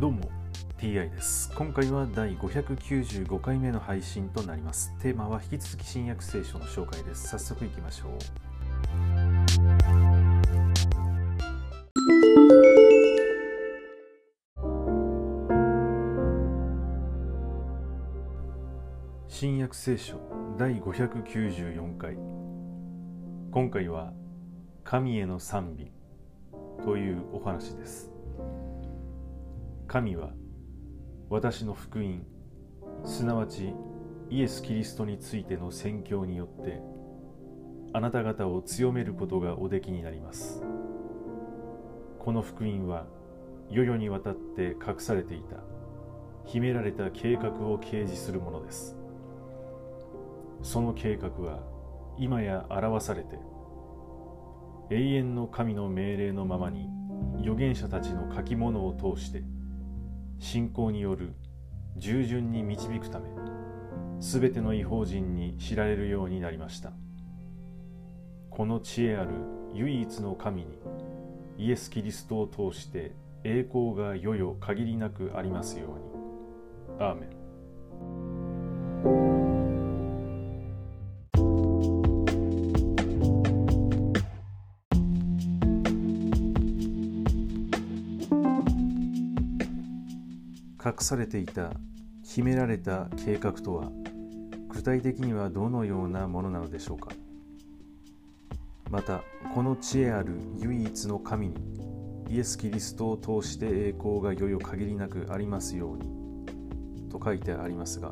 どうも TI です。今回は第595回目の配信となります。テーマは引き続き新約聖書の紹介です。早速いきましょう。新約聖書第594回。今回は神への賛美というお話です。神は私の福音すなわちイエス・キリストについての宣教によってあなた方を強めることがおできになります。この福音は世々にわたって隠されていた。秘められた計画を掲示するものです。その計画は今や表されて永遠の神の命令のままに預言者たちの書き物を通して信仰による従順に導くためすべての違法人に知られるようになりました。この知恵ある唯一の神にイエス・キリストを通して栄光が世よ限りなくありますように。アーメン。隠されていた秘められた計画とは具体的にはどのようなものなのでしょうか。またこの知恵ある唯一の神にイエス・キリストを通して栄光が世々限りなくありますようにと書いてありますが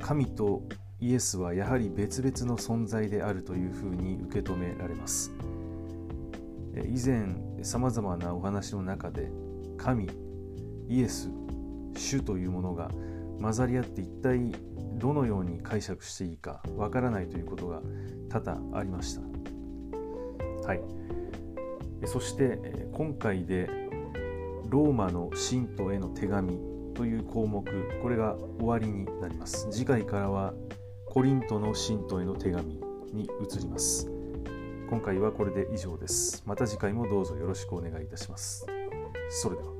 神とイエスはやはり別々の存在であるというふうに受け止められます。以前さまざまなお話の中で神イエス主というものが混ざり合って一体どのように解釈していいかわからないということが多々ありました。はい。そして今回でローマの信徒への手紙という項目これが終わりになります。次回からはコリントの信徒への手紙に移ります。今回はこれで以上です。また次回もどうぞよろしくお願いいたします。それでは。